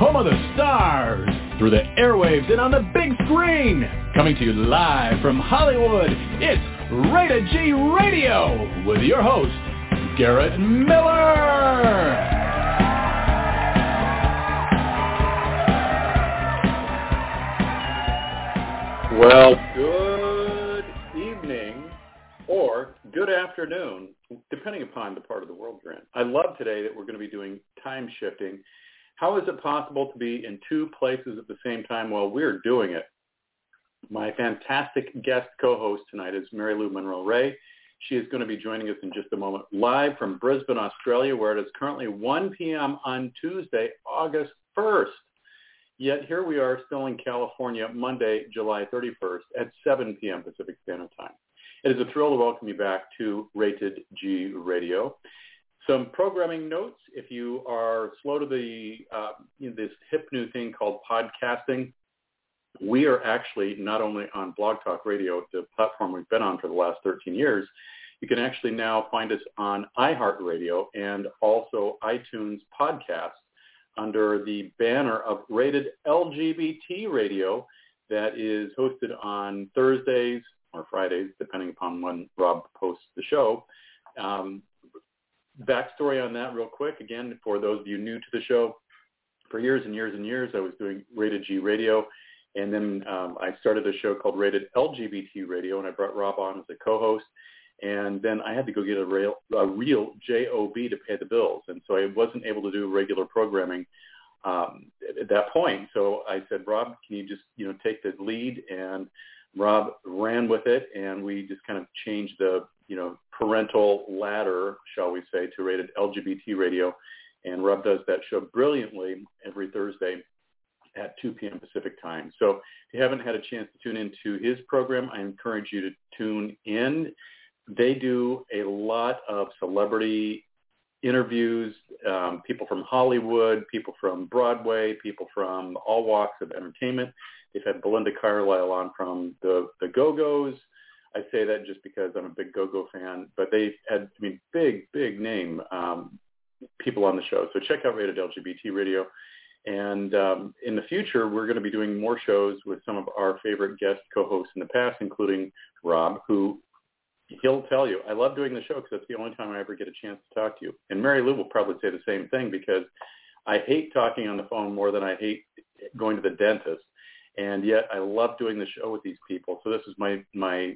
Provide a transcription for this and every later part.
home of the stars, through the airwaves and on the big screen. Coming to you live from Hollywood, it's Rated G Radio with your host, Garrett Miller. Well, good evening or good afternoon, depending upon the part of the world you're in. I love today that we're going to be doing time shifting. How is it possible to be in two places at the same time while we're doing it? My fantastic guest co-host tonight is Mary Lou Munroe Rey. She is going to be joining us in just a moment live from Brisbane, Australia, where it is currently 1 p.m. on Tuesday, August 1st. Yet here we are still in California, Monday, July 31st at 7 p.m. Pacific Standard Time. It is a thrill to welcome you back to Rated G Radio. Some programming notes. If you are slow to the uh, this hip new thing called podcasting, we are actually not only on Blog Talk Radio, the platform we've been on for the last 13 years. You can actually now find us on iHeartRadio and also iTunes podcasts under the banner of Rated LGBT Radio that is hosted on Thursdays or Fridays, depending upon when Rob posts the show. Um, backstory on that real quick, again, for those of you new to the show, for years and years and years, I was doing Rated G Radio. And then um, I started a show called Rated LGBT Radio, and I brought Rob on as a co-host and then I had to go get a real, a real job to pay the bills, and so I wasn't able to do regular programming um, at that point. So I said, Rob, can you just you know take the lead? And Rob ran with it, and we just kind of changed the you know parental ladder, shall we say, to rated LGBT radio. And Rob does that show brilliantly every Thursday at 2 p.m. Pacific time. So if you haven't had a chance to tune into his program, I encourage you to tune in they do a lot of celebrity interviews, um, people from Hollywood, people from Broadway, people from all walks of entertainment. They've had Belinda Carlisle on from the, the Go-Go's. I say that just because I'm a big Go-Go fan, but they've had, I mean, big, big name um, people on the show. So check out Rated LGBT Radio. And um, in the future, we're going to be doing more shows with some of our favorite guest co-hosts in the past, including Rob, who he'll tell you, I love doing the show because it's the only time I ever get a chance to talk to you. And Mary Lou will probably say the same thing because I hate talking on the phone more than I hate going to the dentist. And yet I love doing the show with these people. So this is my, my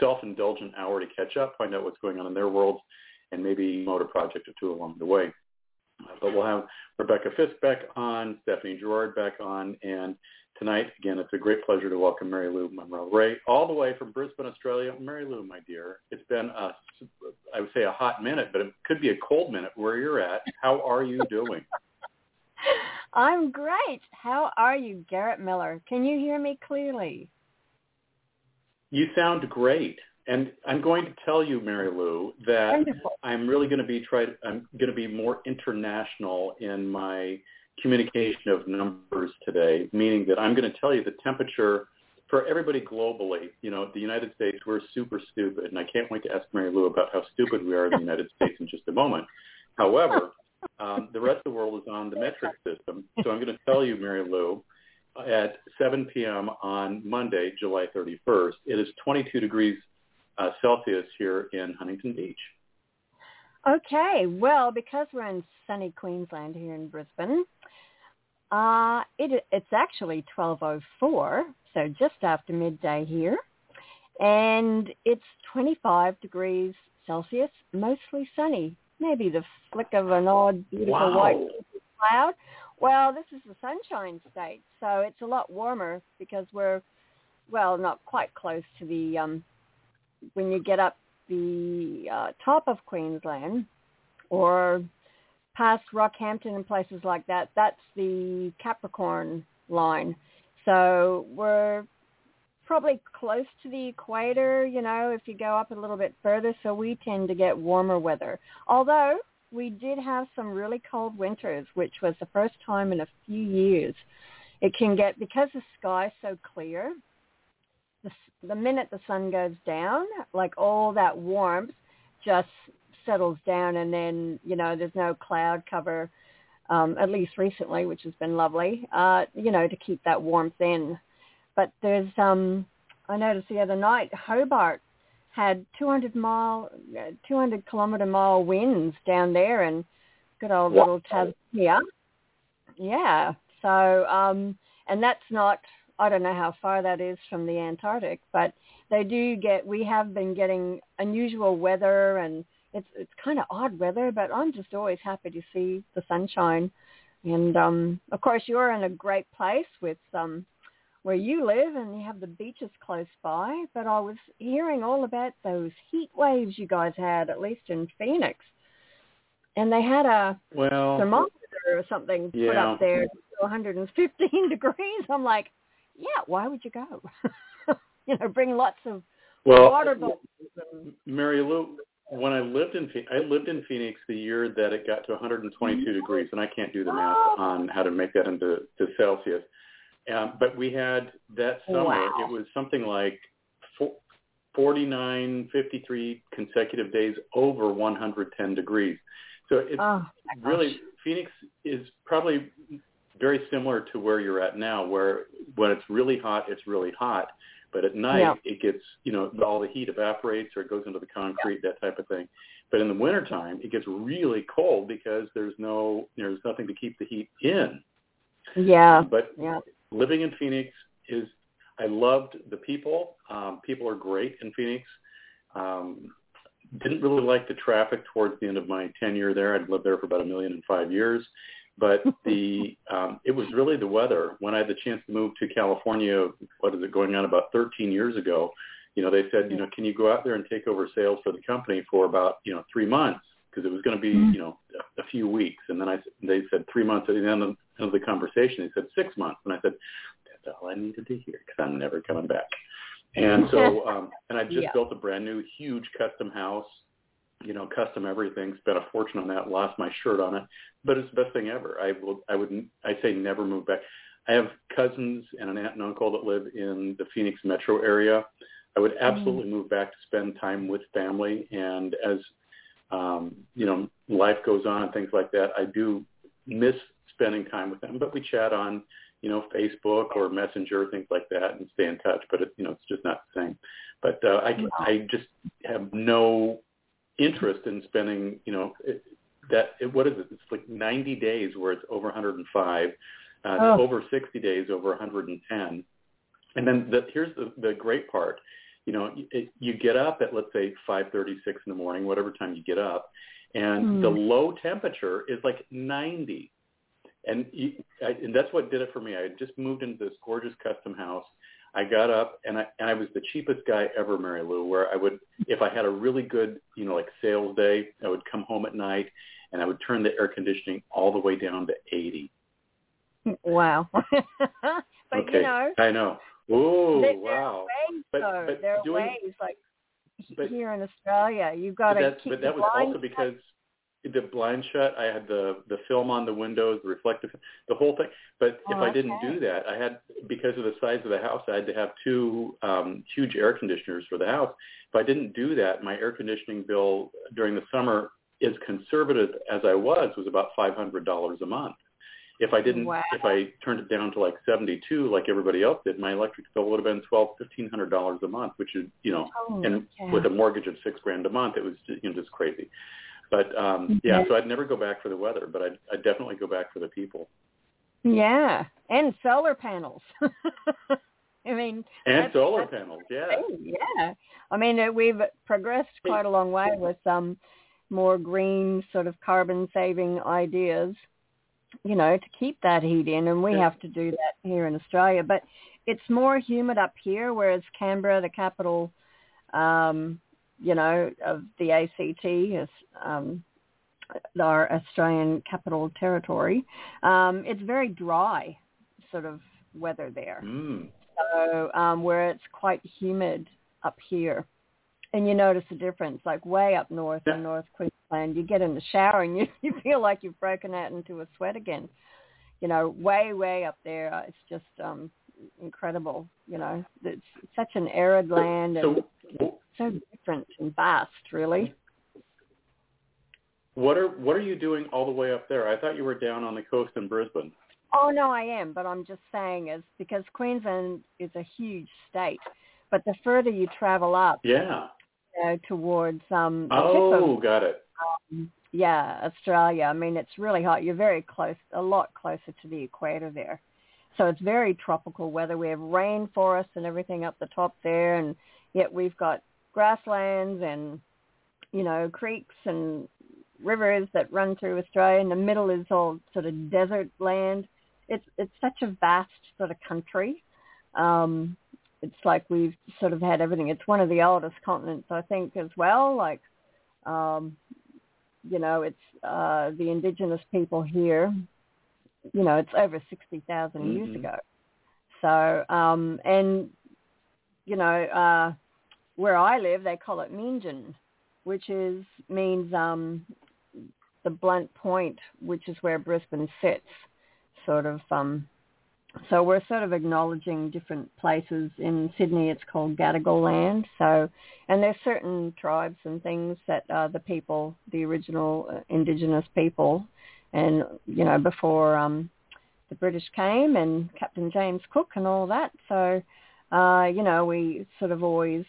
self-indulgent hour to catch up, find out what's going on in their worlds, and maybe motor project or two along the way. But we'll have Rebecca Fisk back on, Stephanie Gerard back on, and tonight. Again, it's a great pleasure to welcome Mary Lou Munroe Rey all the way from Brisbane, Australia. Mary Lou, my dear, it's been a, I would say a hot minute, but it could be a cold minute where you're at. How are you doing? I'm great. How are you, Garrett Miller? Can you hear me clearly? You sound great. And I'm going to tell you, Mary Lou, that Wonderful. I'm really going to be try. I'm going to be more international in my communication of numbers today, meaning that I'm going to tell you the temperature for everybody globally. You know, the United States, we're super stupid, and I can't wait to ask Mary Lou about how stupid we are in the United States in just a moment. However, um, the rest of the world is on the metric system, so I'm going to tell you, Mary Lou, at 7 p.m. on Monday, July 31st, it is 22 degrees uh, Celsius here in Huntington Beach. Okay, well, because we're in sunny Queensland here in Brisbane, uh, it, it's actually 12.04, so just after midday here. And it's 25 degrees Celsius, mostly sunny. Maybe the flick of an odd, beautiful Wow. white cloud. Well, this is the sunshine state, so it's a lot warmer because we're, well, not quite close to the, um, when you get up the uh, top of Queensland or past Rockhampton and places like that, that's the Capricorn line. So we're probably close to the equator, you know, if you go up a little bit further. So we tend to get warmer weather. Although we did have some really cold winters, which was the first time in a few years. It can get, because the sky's so clear, the, the minute the sun goes down, like all that warmth just settles down and then, you know, there's no cloud cover um, at least recently, which has been lovely. Uh, you know, to keep that warmth in. But there's, um, I noticed the other night, Hobart had 200 mile, 200 kilometer mile winds down there, and good old wow. little Tasmania. Yeah. So, um, and that's not. I don't know how far that is from the Antarctic, but they do get. We have been getting unusual weather, and it's it's kind of odd weather. But I'm just always happy to see the sunshine, and um, of course you're in a great place with um, where you live and you have the beaches close by, but I was hearing all about those heat waves you guys had, at least in Phoenix. And they had a well, thermometer or something yeah. put up there to 115 degrees. I'm like, yeah, why would you go? you know, bring lots of well, water bottles. And... Mary Lou, when I lived in I lived in Phoenix the year that it got to 122 mm-hmm. degrees, and I can't do the math on how to make that into to Celsius. Um, but we had that summer, wow. it was something like 49, 53 consecutive days over 110 degrees. So it's oh, really, Phoenix is probably very similar to where you're at now, where when it's really hot, it's really hot. But at night, yeah. it gets, you know, all the heat evaporates or it goes into the concrete, yeah. that type of thing. But in the wintertime, it gets really cold because there's no, there's nothing to keep the heat in. Yeah. But yeah living in Phoenix is I loved the people. Um, people are great in Phoenix. Um, didn't really like the traffic towards the end of my tenure there. I'd lived there for about a million and five years, but the um, it was really the weather. When I had the chance to move to California, what is it going on about 13 years ago? You know, they said, you know, can you go out there and take over sales for the company for about you know three months because it was going to be mm-hmm. you know a, a few weeks, and then I they said three months at the end of the conversation. He said six months, and I said that's all I needed to hear because I'm never coming back. And so, um, and I just yeah. built a brand new, huge custom house. You know, custom everything. Spent a fortune on that. Lost my shirt on it, but it's the best thing ever. I will. I would. I say never move back. I have cousins and an aunt and uncle that live in the Phoenix metro area. I would mm-hmm. absolutely mm. move back to spend time with family. And as um, you know, life goes on and things like that, I do miss spending time with them. But we chat on, you know, Facebook or Messenger, things like that, and stay in touch. But it, you know, it's just not the same. But uh, I I just have no interest in spending, you know, it, that it, what is it? It's like 90 days where it's over 105, uh, oh. over 60 days over 110. And then the, here's the, the great part. You know, it, you get up at let's say 5:36 in the morning, whatever time you get up, and mm. the low temperature is like 90 and you, I, and that's what did it for me. I had just moved into this gorgeous custom house. I got up and I and I was the cheapest guy ever, Mary Lou. Where I would, if I had a really good, you know, like sales day, I would come home at night and I would turn the air conditioning all the way down to eighty. Wow. but okay. you know, I know. Oh wow! Ways, but, though. but there are doing, ways like but, here in Australia. You've got to keep But that was also because the blind shut. I had the the film on the windows, the reflective, the whole thing. But if oh, I didn't okay. do that, I had because of the size of the house, I had to have two um, huge air conditioners for the house. If I didn't do that, my air conditioning bill during the summer, as conservative as I was, was about five hundred dollars a month. If I didn't, wow. if I turned it down to like seventy-two, like everybody else did, my electric bill would have been twelve, fifteen hundred dollars a month, which is, you know, oh, and yeah. with a mortgage of six grand a month, it was, you know, just crazy. But um, yeah, so I'd never go back for the weather, but I'd, I'd definitely go back for the people. Yeah, and solar panels. I mean, and solar that's panels, yeah, yeah. I mean, uh, we've progressed quite a long way with some more green, sort of carbon-saving ideas. You know, to keep that heat in, and we Yeah. have to do that here in Australia. But it's more humid up here, whereas Canberra, the capital, um, you know, of the ACT is um, our Australian capital territory. Um, it's very dry sort of weather there. Mm. So um, where it's quite humid up here. And you notice the difference, like way up north Yeah. in North Queensland, you get in the shower and you, you feel like you've broken out into a sweat again. You know, way, way up there, uh, it's just um, incredible. You know, it's such an arid land and So, so different and vast, really. What are what are you doing all the way up there? I thought you were down on the coast in Brisbane. Oh no, I am, but I'm just saying is because Queensland is a huge state, but the further you travel up, yeah, you know, towards um, oh, of, got it. um, yeah, Australia. I mean, it's really hot. You're very close, a lot closer to the equator there, so it's very tropical weather. We have rainforests and everything up the top there, and yet we've got grasslands and you know creeks and rivers that run through Australia. In the middle is all sort of desert land it's it's such a vast sort of country. Um, it's like we've sort of had everything. It's one of the oldest continents, I think, as well. Like, um, you know, it's uh, the indigenous people here. You know, it's over sixty thousand mm mm-hmm. years ago. So, um, and you know, uh, where I live, they call it Meanjin, which is means um, the blunt point, which is where Brisbane sits sort of um so we're sort of acknowledging different places in Sydney. It's called Gadigal land. So, and there's certain tribes and things that uh, the people, the original uh, indigenous people, and you know before um, the British came and Captain James Cook and all that. So, uh, you know, we sort of always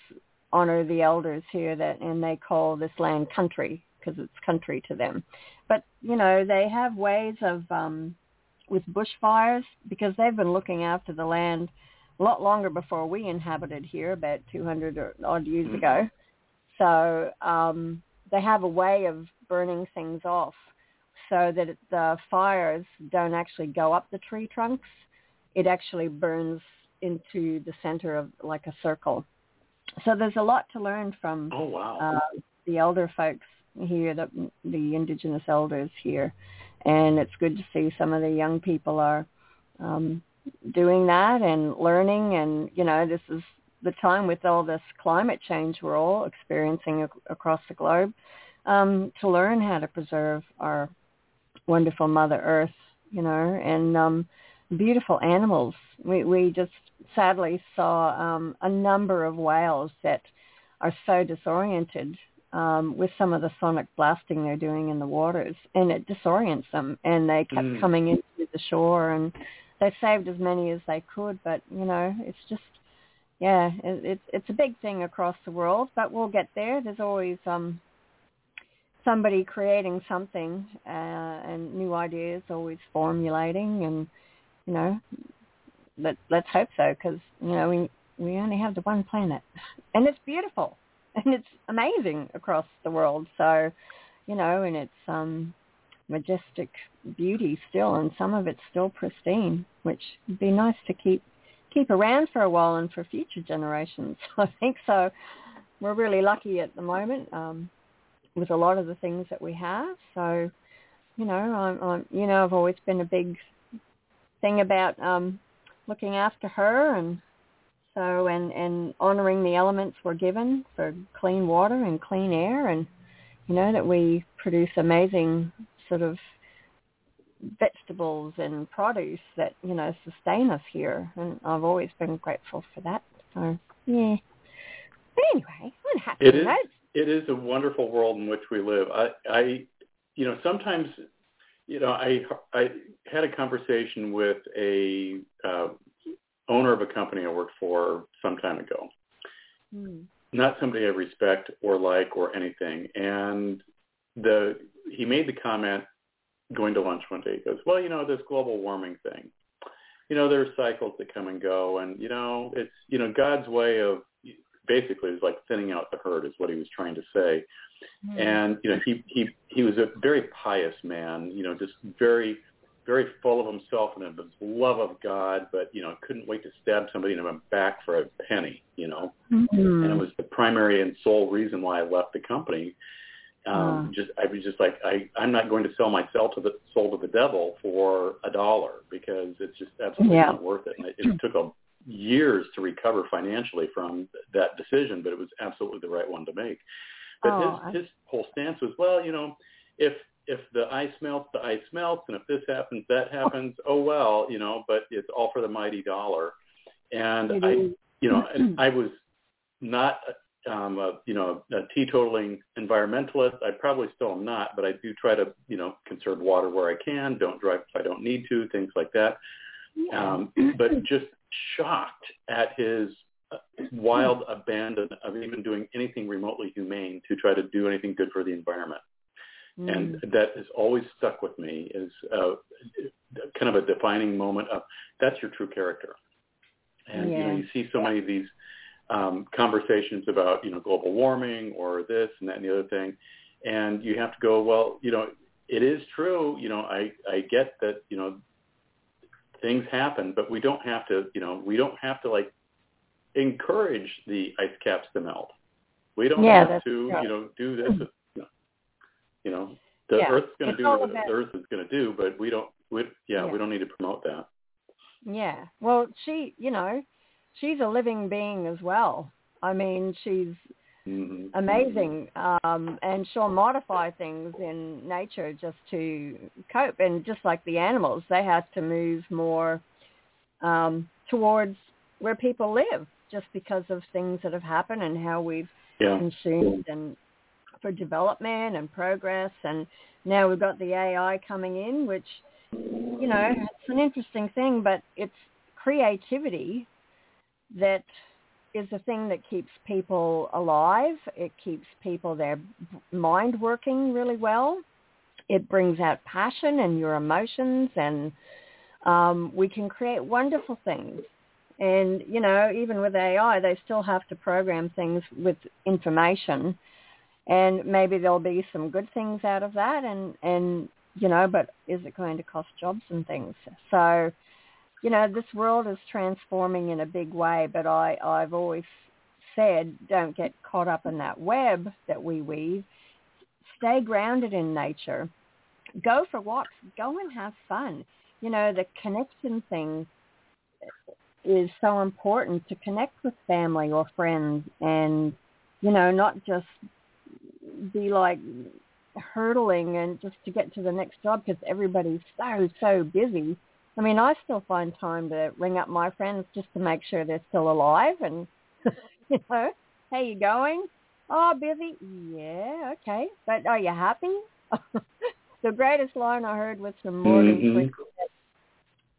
honor the elders here that, and they call this land country because it's country to them. But you know, they have ways of um, with bushfires because they've been looking after the land a lot longer before we inhabited here, about 200 or odd years mm-hmm. ago. So um, they have a way of burning things off so that the fires don't actually go up the tree trunks. It actually burns into the center of like a circle. So there's a lot to learn from oh, wow. uh, the elder folks here, the, the indigenous elders here and it's good to see some of the young people are um, doing that and learning. And you know, this is the time with all this climate change we're all experiencing ac- across the globe um, to learn how to preserve our wonderful Mother Earth. You know, and um, beautiful animals. We we just sadly saw um, a number of whales that are so disoriented um, with some of the sonic blasting they're doing in the waters, and it disorients them, and they kept mm. coming into the shore, and they saved as many as they could, but you know, it's just, yeah, it, it's it's a big thing across the world, but we'll get there. There's always um, somebody creating something, uh, and new ideas always formulating, and you know, let let's hope so, because you know we we only have the one planet, and it's beautiful and it's amazing across the world. So, you know, and it's um majestic beauty still, and some of it's still pristine, which would be nice to keep keep around for a while and for future generations. I think so. We're really lucky at the moment um, with a lot of the things that we have. So, you know, I'm, I'm you know I've always been a big thing about um, looking after her and so, and, and honoring the elements we're given for clean water and clean air and, you know, that we produce amazing sort of vegetables and produce that, you know, sustain us here. And I've always been grateful for that. So, yeah. But anyway, I'm happy. It is, it is a wonderful world in which we live. I, I, you know, sometimes, you know, I, I had a conversation with a, uh, owner of a company I worked for some time ago. Mm. Not somebody I respect or like or anything. And the he made the comment going to lunch one day. He goes, "Well, you know, this global warming thing. You know, there's cycles that come and go, and you know, it's you know God's way of basically is like thinning out the herd is what he was trying to say. Mm. And you know, he he he was a very pious man. You know, just very very full of himself and of his love of God, but you know couldn't wait to stab somebody in the back for a penny, you know. Mm-hmm. And it was the primary and sole reason why I left the company. Um, Just I was just like I I'm not going to sell myself to the soul to the devil for a dollar because it's just absolutely yeah. not worth it. And it, it took a years to recover financially from that decision, but it was absolutely the right one to make. But oh, his I... his whole stance was, well, you know, if if the ice melts, the ice melts, and if this happens, that happens. Oh well, you know. But it's all for the mighty dollar. And I, you know, and I was not um, a, you know, a teetotaling environmentalist. I probably still am not, but I do try to, you know, conserve water where I can. Don't drive if I don't need to. Things like that. Um, but just shocked at his uh, wild abandon of even doing anything remotely humane to try to do anything good for the environment. Mm. And that has always stuck with me as uh, kind of a defining moment of that's your true character. And yeah. you know, you see so many of these um, conversations about you know global warming or this and that and the other thing, and you have to go, well, you know, it is true. You know, I I get that you know things happen, but we don't have to you know we don't have to like encourage the ice caps to melt. We don't yeah, have to true. you know do this. Hmm. You know, the yeah, Earth's going to do what about, the Earth is going to do, but we don't. We, yeah, yeah, we don't need to promote that. Yeah. Well, she, you know, she's a living being as well. I mean, she's mm-hmm. amazing, um, and she'll modify things in nature just to cope. And just like the animals, they have to move more um, towards where people live, just because of things that have happened and how we've yeah. consumed and for development and progress. And now we've got the AI coming in, which you know it's an interesting thing, but it's creativity that is a thing that keeps people alive. It keeps people their mind working really well. It brings out passion and your emotions, and um, we can create wonderful things. And you know, even with AI, they still have to program things with information, and maybe there'll be some good things out of that, and and you know, but is it going to cost jobs and things? So you know, this world is transforming in a big way, but I, I've always said don't get caught up in that web that we weave. Stay grounded in nature. Go for walks. Go and have fun. You know, the connection thing is so important to connect with family or friends and, you know, not just be like hurtling and just to get to the next job because everybody's so, so busy I mean, I still find time to ring up my friends just to make sure they're still alive and, you know, how you going? Oh, busy? Yeah, okay. But are you happy? the greatest line I heard was from Morgan mm-hmm.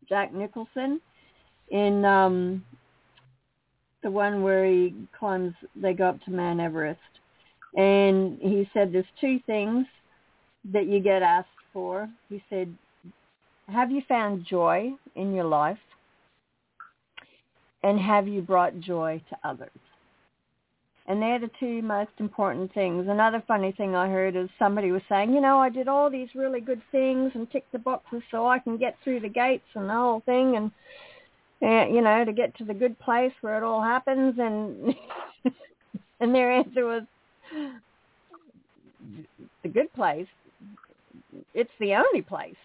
Jack Nicholson in um the one where he climbs they go up to Mount Everest. And he said there's two things that you get asked for. He said have you found joy in your life? And have you brought joy to others? And they're the two most important things. Another funny thing I heard is somebody was saying, you know, I did all these really good things and ticked the boxes so I can get through the gates and the whole thing and, uh, you know, to get to the good place where it all happens. And, and their answer was, the good place, it's the only place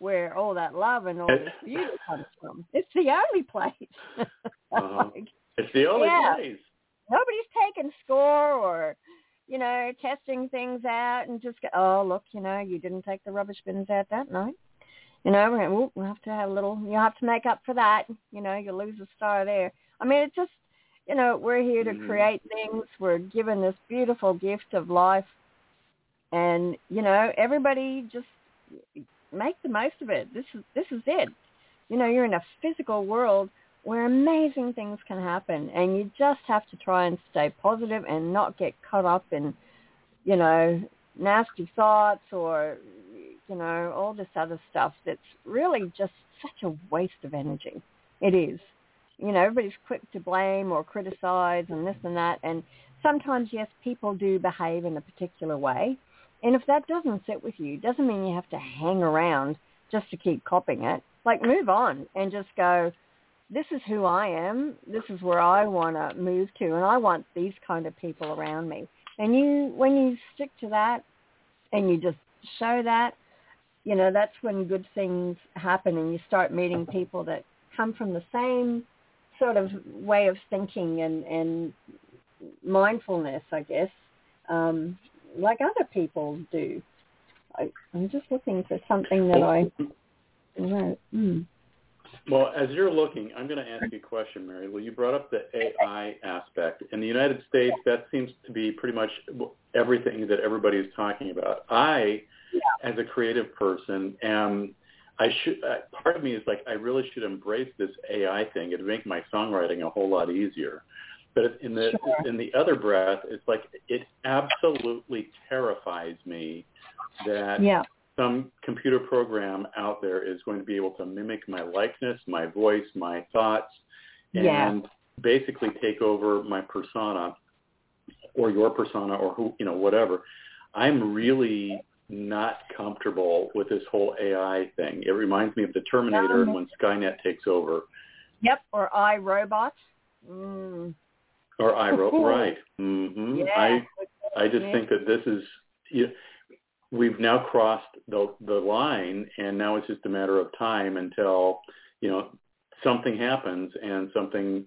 where all that love and all this beauty comes from. It's the only place. uh-huh. like, it's the only yeah, place. Nobody's taking score or, you know, testing things out and just go, oh, look, you know, you didn't take the rubbish bins out that night. You know, we're, we'll have to have a little, you have to make up for that. You know, you'll lose a star there. I mean, it's just, you know, we're here to mm-hmm. create things. We're given this beautiful gift of life. And, you know, everybody just make the most of it. This is this is it. You know, you're in a physical world where amazing things can happen, and you just have to try and stay positive and not get caught up in, you know, nasty thoughts or, you know, all this other stuff that's really just such a waste of energy. It is. You know, everybody's quick to blame or criticize and this and that, and sometimes yes, people do behave in a particular way, and if that doesn't sit with you, doesn't mean you have to hang around just to keep copying it. Like move on and just go, this is who I am. This is where I want to move to. And I want these kind of people around me. And you, when you stick to that and you just show that, you know, that's when good things happen and you start meeting people that come from the same sort of way of thinking and, and mindfulness, I guess, um, like other people do. I, I'm just looking for something that I wrote. Mm. Well, as you're looking, I'm going to ask you a question, Mary. Well, you brought up the AI aspect. In the United States, that seems to be pretty much everything that everybody is talking about. I, yeah. as a creative person, am I should. Uh, part of me is like, I really should embrace this AI thing. It'd make my songwriting a whole lot easier. But in the sure. in the other breath, it's like it absolutely terrifies me that yeah some computer program out there is going to be able to mimic my likeness, my voice, my thoughts, and yeah. basically take over my persona or your persona or who, you know, whatever. I'm really not comfortable with this whole AI thing. It reminds me of the Terminator no. when Skynet takes over. Yep, or I Robot. Mm. Or I wrote right. Mm-hmm. Yeah. I I just think that this is you, we've now crossed the the line, and now it's just a matter of time until you know something happens and something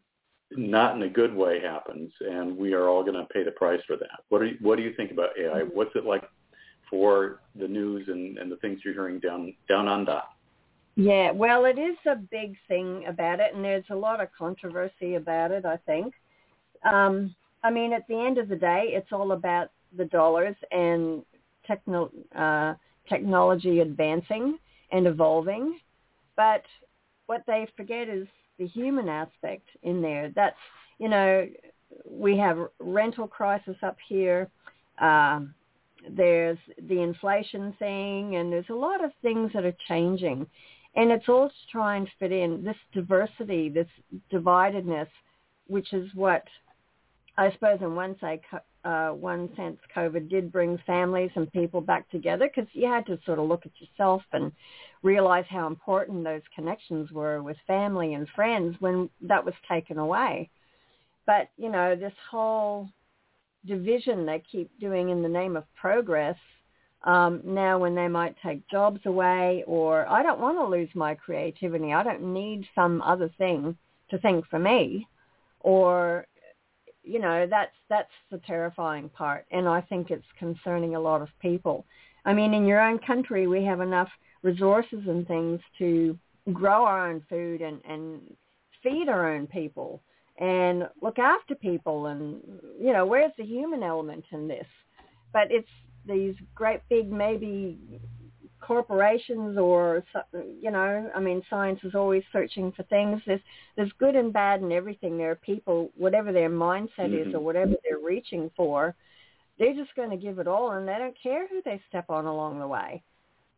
not in a good way happens, and we are all going to pay the price for that. What do you, what do you think about AI? Mm-hmm. What's it like for the news and, and the things you're hearing down down under? Yeah, well, it is a big thing about it, and there's a lot of controversy about it. I think. Um, I mean, at the end of the day, it's all about the dollars and techno, uh, technology advancing and evolving. But what they forget is the human aspect in there. That's, you know, we have rental crisis up here. Um, there's the inflation thing, and there's a lot of things that are changing. And it's all to try and fit in this diversity, this dividedness, which is what I suppose in one say, uh, one sense, COVID did bring families and people back together because you had to sort of look at yourself and realize how important those connections were with family and friends when that was taken away. But you know, this whole division they keep doing in the name of progress. Um, now, when they might take jobs away, or I don't want to lose my creativity. I don't need some other thing to think for me, or you know that's that's the terrifying part and i think it's concerning a lot of people. I mean in your own country we have enough resources and things to grow our own food and and feed our own people and look after people and you know where's the human element in this? But it's these great big maybe corporations or you know i mean science is always searching for things. There's there's good and bad in everything. There are people whatever their mindset mm-hmm. is or whatever they're reaching for they're just going to give it all and they don't care who they step on along the way.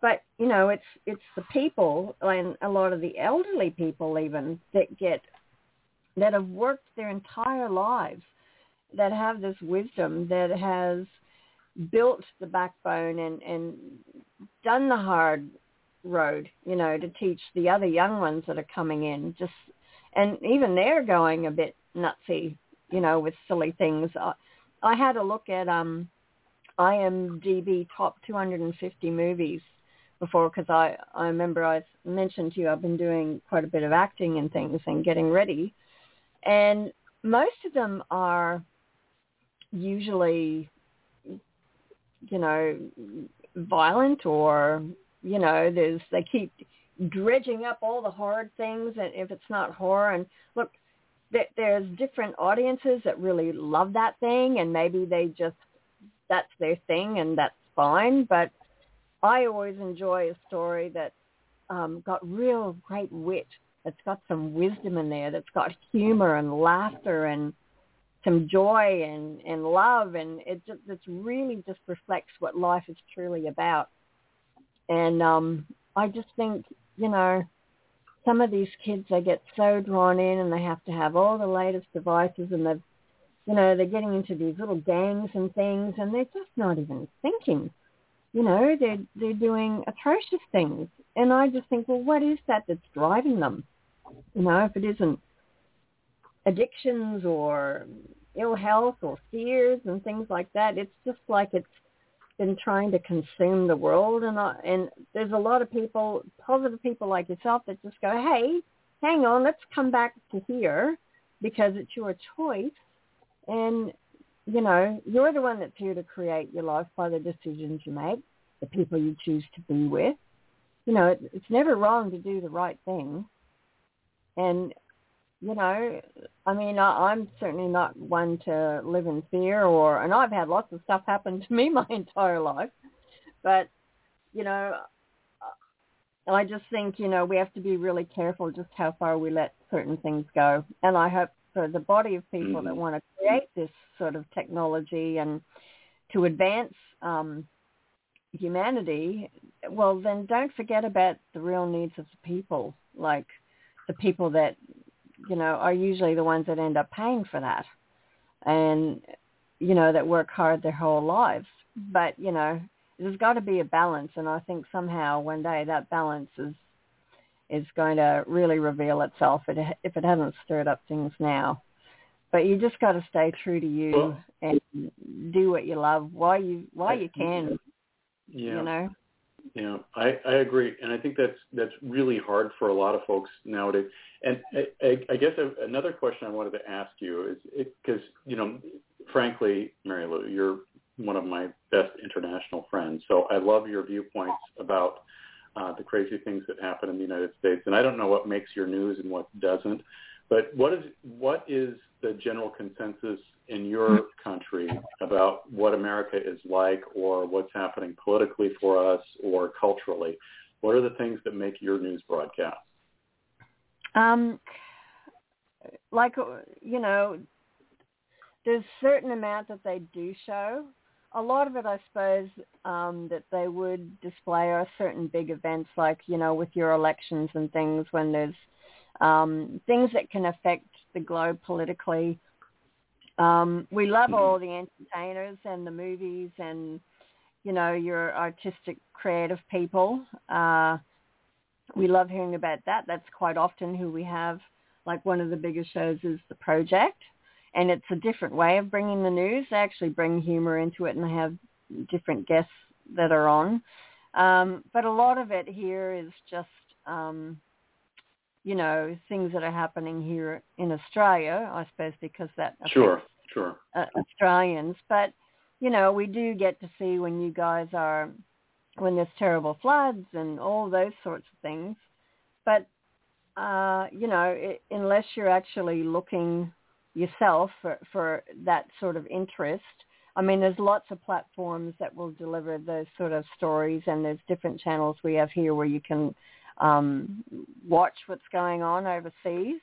But you know it's it's the people and a lot of the elderly people even that get that have worked their entire lives that have this wisdom that has built the backbone and and done the hard road, you know, to teach the other young ones that are coming in. Just and even they're going a bit nutsy, you know, with silly things. I, I had a look at um IMDb top 250 movies before because I I remember I mentioned to you I've been doing quite a bit of acting and things and getting ready, and most of them are usually you know, violent or, you know, there's, they keep dredging up all the hard things and if it's not horror and look, there's different audiences that really love that thing and maybe they just, that's their thing and that's fine. But I always enjoy a story that um, got real great wit, that's got some wisdom in there, that's got humor and laughter and some joy and, and love and it just it really just reflects what life is truly about. And um I just think, you know, some of these kids they get so drawn in and they have to have all the latest devices and they've you know, they're getting into these little gangs and things and they're just not even thinking. You know, they're they're doing atrocious things. And I just think, well what is that that's driving them? You know, if it isn't addictions or ill health or fears and things like that. It's just like it's been trying to consume the world, and uh, and there's a lot of people, positive people like yourself, that just go, hey, hang on, let's come back to here because it's your choice, and you know you're the one that's here to create your life by the decisions you make, the people you choose to be with. You know, it, it's never wrong to do the right thing and you know, I mean, I, I'm certainly not one to live in fear or, and I've had lots of stuff happen to me my entire life, but you know, I just think, you know, we have to be really careful just how far we let certain things go. And I hope for the body of people mm-hmm. that want to create this sort of technology and to advance um, humanity, well, then don't forget about the real needs of the people, like the people that, you know, are usually the ones that end up paying for that and, you know, that work hard their whole lives. Mm-hmm. But, you know, there's got to be a balance, and I think somehow one day that balance is is going to really reveal itself if it hasn't stirred up things now. But you just got to stay true to you well, and do what you love while you while you can. Yeah. You know. Yeah, I, I agree, and I think that's that's really hard for a lot of folks nowadays. And I, I, guess another question I wanted to ask you is because you know, frankly, Mary Lou, you're one of my best international friends. So I love your viewpoints about uh, the crazy things that happen in the United States. And I don't know what makes your news and what doesn't, but what is what is the general consensus in your country about what America is like, or what's happening politically for us, or culturally? What are the things that make your news broadcast? Um, like you know, there's certain amount that they do show a lot of it, I suppose, um, that they would display are certain big events like, you know, with your elections and things when there's um, things that can affect the globe politically. Um, we love mm-hmm. all the entertainers and the movies and, you know, your artistic, creative people. Uh, we love hearing about that. That's quite often who we have. Like one of the biggest shows is The Project and it's a different way of bringing the news. They actually bring humor into it and they have different guests that are on. Um, but a lot of it here is just, um, you know, things that are happening here in Australia, I suppose, because that sure, sure, uh, Australians. But you know, we do get to see when you guys are when there's terrible floods and all those sorts of things. But uh, you know, it, unless you're actually looking yourself for, for that sort of interest. I mean, there's lots of platforms that will deliver those sort of stories, and there's different channels we have here where you can um, watch what's going on overseas.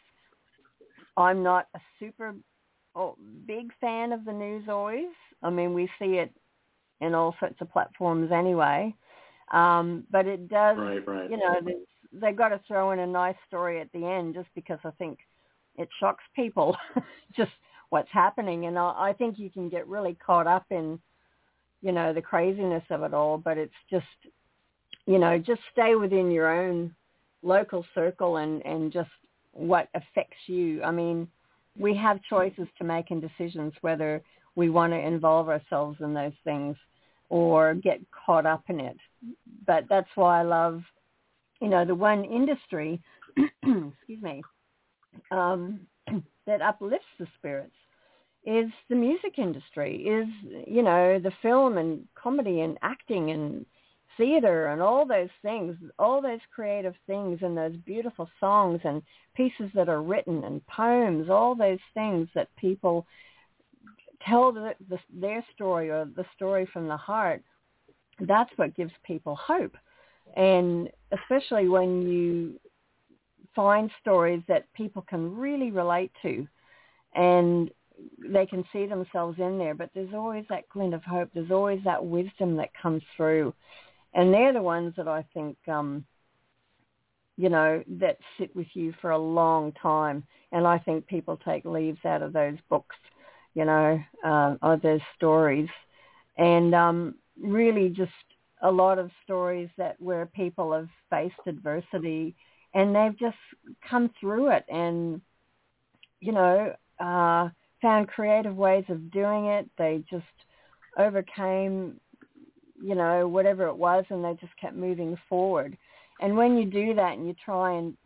I'm not a super oh, big fan of the news always. I mean, we see it in all sorts of platforms anyway. Um, but it does, right, right. you know, they've got to throw in a nice story at the end just because I think – it shocks people just what's happening and I, I think you can get really caught up in you know the craziness of it all but it's just you know just stay within your own local circle and and just what affects you. I mean we have choices to make and decisions whether we want to involve ourselves in those things or get caught up in it. But that's why i love you know the one industry excuse me um, that uplifts the spirits is the music industry, is, you know, the film and comedy and acting and theater and all those things, all those creative things and those beautiful songs and pieces that are written and poems, all those things that people tell the, the, their story or the story from the heart, that's what gives people hope. And especially when you find stories that people can really relate to and they can see themselves in there. But there's always that glint of hope. There's always that wisdom that comes through. And they're the ones that I think, um, you know, that sit with you for a long time. And I think people take leaves out of those books, you know, uh, those stories. And um, really just a lot of stories that where people have faced adversity and they've just come through it and you know uh found creative ways of doing it they just overcame you know whatever it was and they just kept moving forward. And when you do that and you try and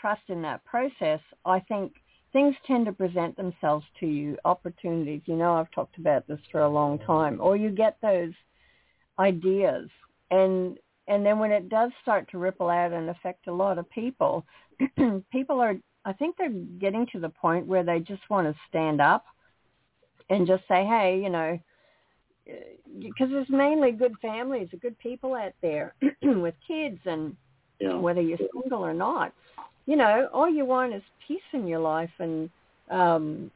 trust in that process i think things tend to present themselves to you opportunities. You know i've talked about this for a long time. Or you get those ideas. And and then when it does start to ripple out and affect a lot of people, people are I think they're getting to the point where they just want to stand up and just say, hey, you know, because there's mainly good families, good people out there with kids, and Yeah. whether you're single or not, you know, all you want is peace in your life and um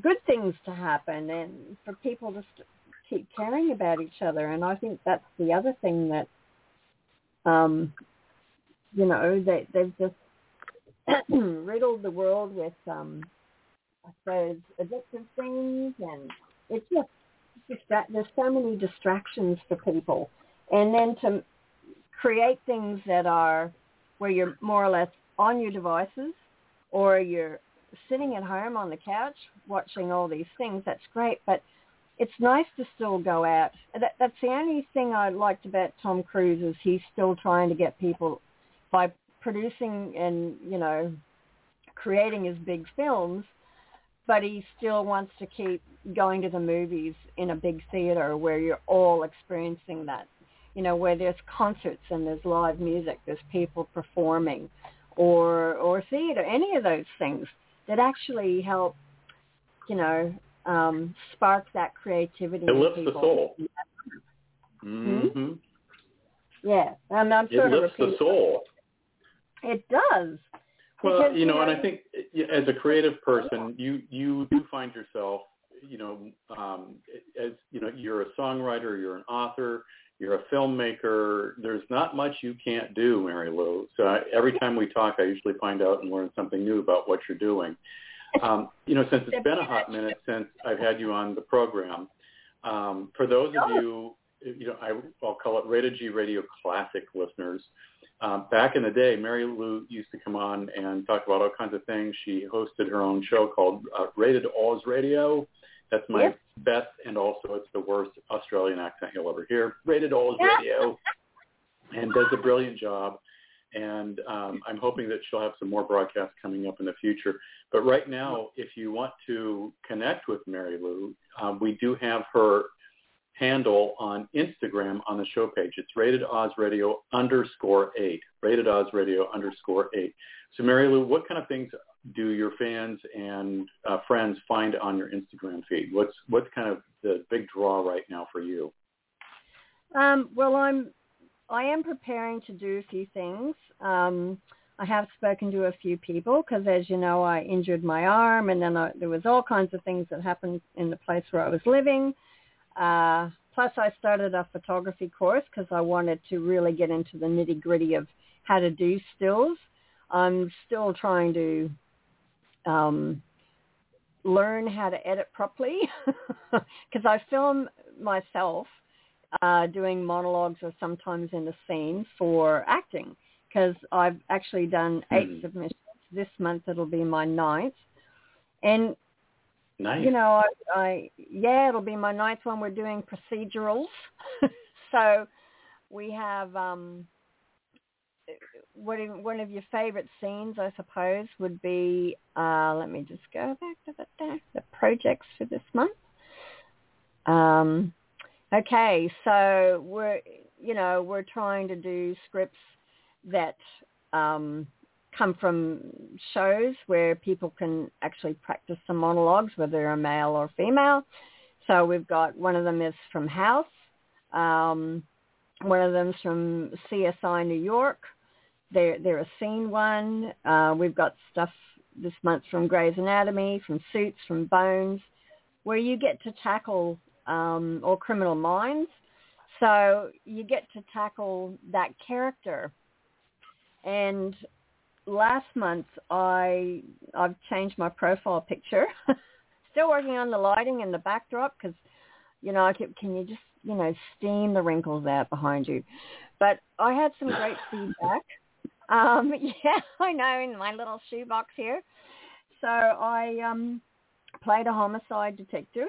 good things to happen and for people to st- keep caring about each other. And I think that's the other thing that, um, you know, they they've just riddled the world with, um, I suppose, addictive things, and it's just distra- there's so many distractions for people, and then to create things that are where you're more or less on your devices or you're sitting at home on the couch watching all these things that's great. But it's nice to still go out. That, that's the only thing i liked about tom cruise is he's still trying to get people by producing and you know creating his big films but he still wants to keep going to the movies in a big theater where you're all experiencing that you know, where there's concerts and there's live music, there's people performing, or or theater, any of those things that actually help, you know, um, spark that creativity. It lifts the soul. Mm-hmm. Yeah, and I'm It sort of lifts the soul. It does. Well, Because, you know, and I think as a creative person, you you do find yourself, you know, um, as you know, you're a songwriter, you're an author, you're a filmmaker. There's not much you can't do, Mary Lou. So I, every time we talk, I usually find out and learn something new about what you're doing. Um, you know, since it's been a hot minute since I've had you on the program, um, for those of you, you know, I, I'll call it Rated G Radio Classic listeners. Um, back in the day, Mary Lou used to come on and talk about all kinds of things. She hosted her own show called uh, Rated Oz Radio. That's my Yes. best and also it's the worst Australian accent you'll ever hear. Rated Oz Radio, and does a brilliant job. And um, I'm hoping that she'll have some more broadcasts coming up in the future. But right now, if you want to connect with Mary Lou, um, we do have her handle on Instagram on the show page. It's rated Oz Radio underscore eight. Rated Oz Radio underscore eight. So Mary Lou, what kind of things do your fans and uh, friends find on your Instagram feed? What's what's kind of the big draw right now for you? Um, well, I'm I am preparing to do a few things. Um, I have spoken to a few people because, as you know, I injured my arm, and then I, there was all kinds of things that happened in the place where I was living. Uh, plus, I started a photography course because I wanted to really get into the nitty gritty of how to do stills. I'm still trying to um, learn how to edit properly because I film myself uh, doing monologues or sometimes in a scene for acting because I've actually done eight Mhm. submissions. This month it'll be my ninth. And, Nice. you know, I, I, yeah, it'll be my ninth one. We're doing procedurals. so we have, um, what one of your favorite scenes, I suppose, would be, uh, let me just go back to the, the projects for this month. Um, Okay, so we're you know we're trying to do scripts that um, come from shows where people can actually practice some monologues, whether they're a male or female. So we've got one of them is from House, um, one of them's from CSI New York. They're they're a scene one. Uh, we've got stuff this month from Grey's Anatomy, from Suits, from Bones, where you get to tackle um, or Criminal Minds. So you get to tackle that character. And last month, I I've changed my profile picture. Still working on the lighting and the backdrop because, you know, I keep, can you just you know steam the wrinkles out behind you? But I had some great feedback. Um, yeah, I know in my little shoebox here. So I um, played a homicide detective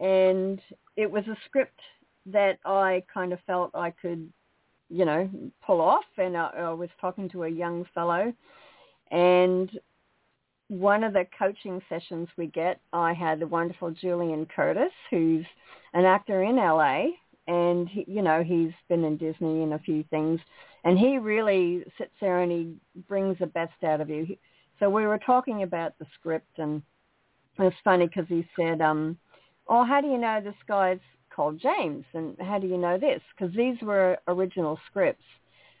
and it was a script that I kind of felt I could, you know, pull off. And I, I was talking to a young fellow, and one of the coaching sessions we get, I had the wonderful Julian Curtis, who's an actor in LA, and he, you know he's been in Disney and a few things, and he really sits there and he brings the best out of you. He, So we were talking about the script, and it was funny because he said, um, "Oh, how do you know this guy's called James, and how do you know this?" Because these were original scripts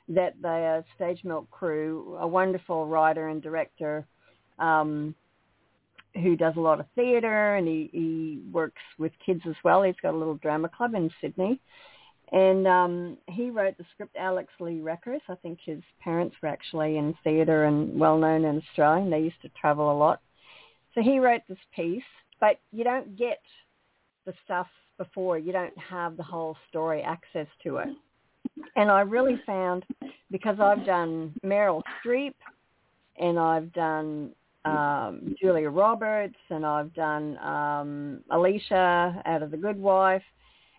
that the uh, Stage Milk crew, a wonderful writer and director. Um, who does a lot of theatre and he, he works with kids as well. He's got a little drama club in Sydney. And um, he wrote the script, Alex Lee Reckers. I think his parents were actually in theatre and well known in Australia, and they used to travel a lot. So he wrote this piece, but you don't get the stuff before. You don't have the whole story access to it. And I really found, because I've done Meryl Streep and I've done um, Julia Roberts and I've done um, Alicia out of The Good Wife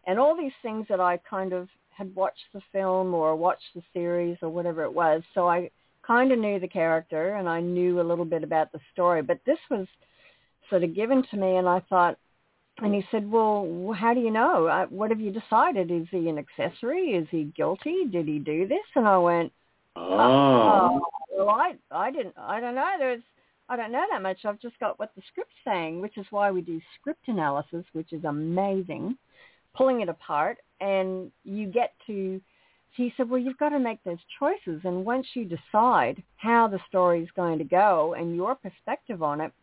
and all these things that I kind of had watched the film or watched the series or whatever it was. So I kind of knew the character and I knew a little bit about the story. But this was sort of given to me and I thought, and he said, well, how do you know? What have you decided? Is he an accessory? Is he guilty? Did he do this? And I went, oh, oh well, I, I didn't, I don't know. There's, I don't know that much. I've just got what the script's saying, which is why we do script analysis, which is amazing, pulling it apart, and you get to. He said, well, you've got to make those choices, and once you decide how the story is going to go and your perspective on it,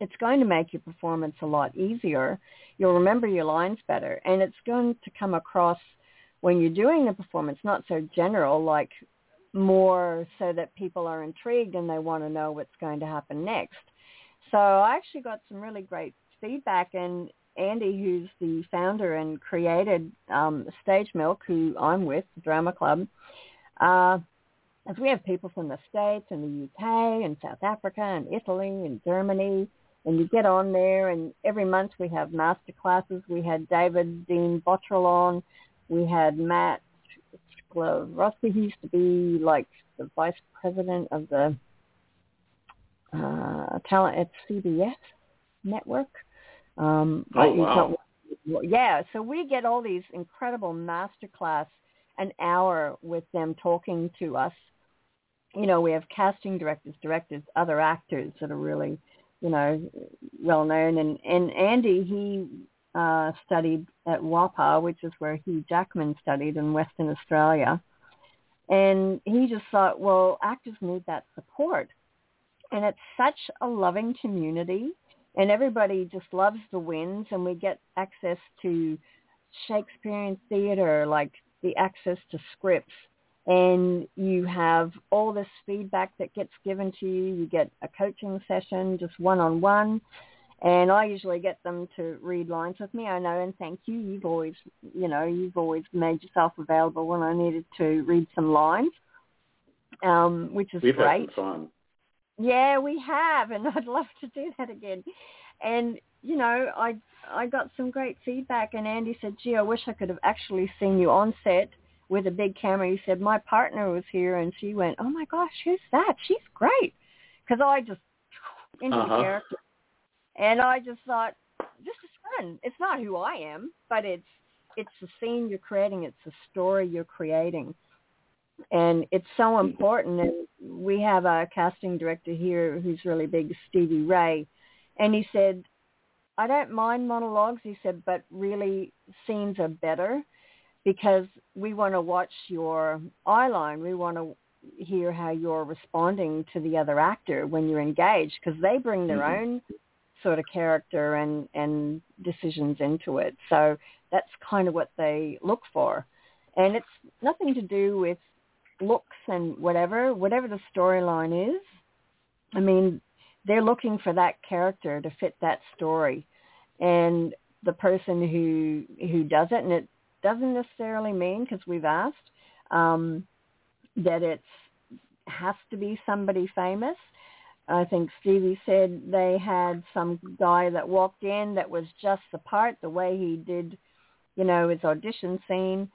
it's going to make your performance a lot easier. You'll remember your lines better, and it's going to come across when you're doing the performance not so general like more so that people are intrigued and they want to know what's going to happen next. So I actually got some really great feedback and Andy, who's the founder and created um, Stage Milk, who I'm with, the drama club, uh, as we have people from the States and the UK and South Africa and Italy and Germany, and you get on there and every month we have master classes. We had David Dean Bottrell on. We had Matt Rusty he used to be like the vice president of the uh, talent at CBS network. Um, oh, wow. Not, yeah, so we get all these incredible master class an hour with them talking to us. You know, we have casting directors, directors, other actors that are really, you know, well known. And and Andy, he uh, studied at WAAPA, which is where Hugh Jackman studied in Western Australia. And he just thought, well, actors need that support. And it's such a loving community and everybody just loves the wins and we get access to Shakespearean theater, like the access to scripts and you have all this feedback that gets given to you. You get a coaching session, just one-on-one. And I usually get them to read lines with me. I know, and thank you. You've always, you know, you've always made yourself available when I needed to read some lines, um, which is We've great. Had some fun. Yeah, we have, and I'd love to do that again. And you know, I I got some great feedback, and Andy said, "Gee, I wish I could have actually seen you on set with a big camera." He said, "My partner was here, and she went, oh my gosh, who's that? She's great," because I just into uh-huh. the character, and I just thought, "This is fun." It's not who I am, but it's it's the scene you're creating. It's the story you're creating and it's so important. And we have a casting director here who's really big, Stevie Ray, and he said, I don't mind monologues, he said, but really scenes are better because we want to watch your eye line. We want to hear how you're responding to the other actor when you're engaged because they bring their mm-hmm. own sort of character and, and decisions into it. So that's kind of what they look for. And it's nothing to do with looks and whatever, whatever the storyline is. I mean, they're looking for that character to fit that story, and the person who who does it, and it doesn't necessarily mean because we've asked um, that it has to be somebody famous. I think Stevie said they had some guy that walked in that was just the part, the way he did, you know, his audition scene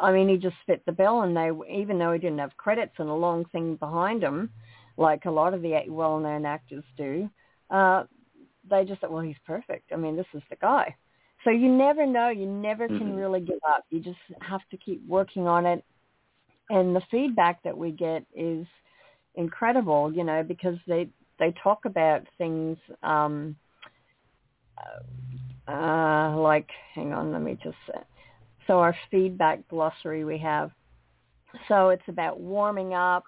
I mean, he just fit the bill, and they even though he didn't have credits and a long thing behind him, like a lot of the well-known actors do, uh, they just thought, well, he's perfect. I mean, this is the guy. So you never know. You never can mm-hmm. really give up. You just have to keep working on it. And the feedback that we get is incredible, you know, because they they talk about things um, uh, like, hang on, let me just, so our feedback glossary we have. So it's about warming up.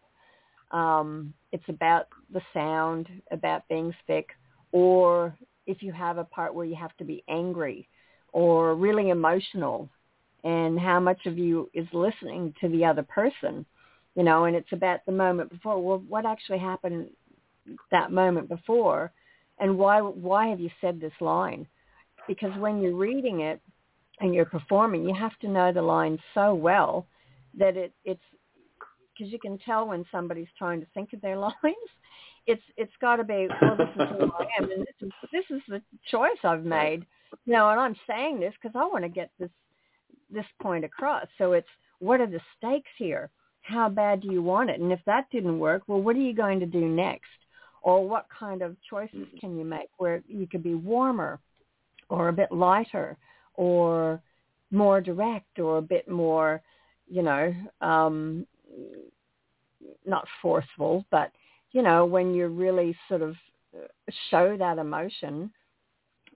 Um, it's about the sound, about being thick, or if you have a part where you have to be angry or really emotional and how much of you is listening to the other person, you know, and it's about the moment before. Well, what actually happened that moment before and why why have you said this line? Because when you're reading it and you're performing, you have to know the line so well that it it's because you can tell when somebody's trying to think of their lines. It's it's got to be well, this is who I am, and this is this is the choice I've made, you know, and I'm saying this because I want to get this this point across. So it's what are the stakes here? How bad do you want it? And if that didn't work, well, what are you going to do next? Or what kind of choices can you make where you could be warmer or a bit lighter or more direct or a bit more, you know, um, not forceful, but, you know, when you really sort of show that emotion,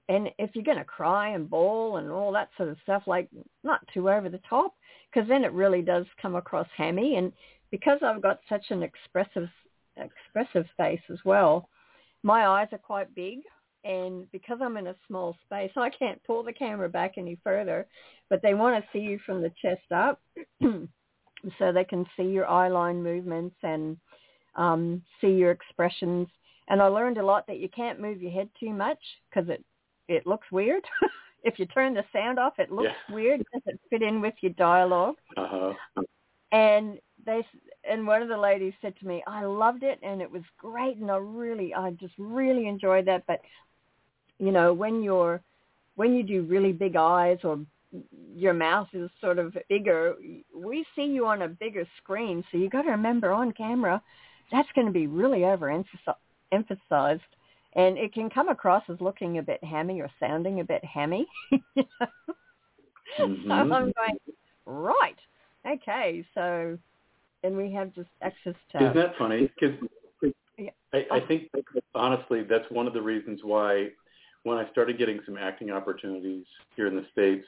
and if you're going to cry and bawl and all that sort of stuff, like not too over the top, because then it really does come across hammy. And because I've got such an expressive expressive face as well, my eyes are quite big. And because I'm in a small space, I can't pull the camera back any further. But they want to see you from the chest up, so they can see your eye line movements and um, see your expressions. And I learned a lot that you can't move your head too much because it it looks weird. if you turn the sound off, it looks Yeah. weird. It doesn't fit in with your dialogue. Uh-huh. And they and one of the ladies said to me, "I loved it and it was great and I really I just really enjoyed that, but you know, when you're when you do really big eyes or your mouth is sort of bigger, we see you on a bigger screen, so you got to remember on camera that's going to be really overemphasized emphasized and it can come across as looking a bit hammy or sounding a bit hammy. So Mhm. I'm going, right, okay, so, and we have just access to, Isn't that funny? Because Yeah. I, I think honestly that's one of the reasons why when I started getting some acting opportunities here in the states,